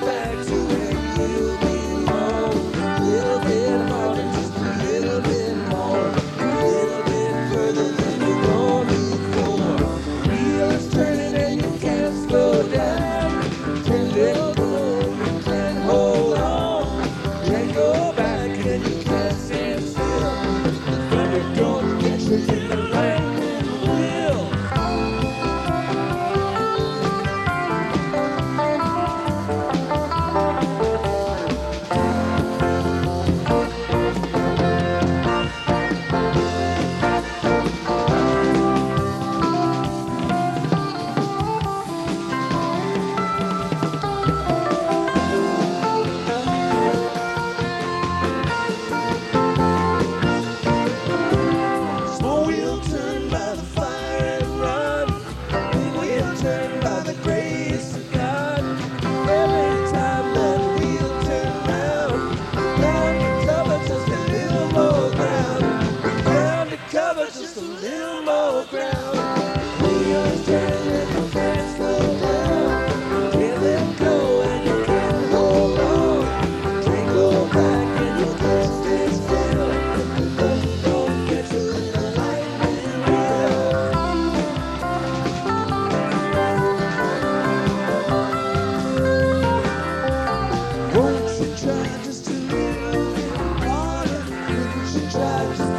back to she drives.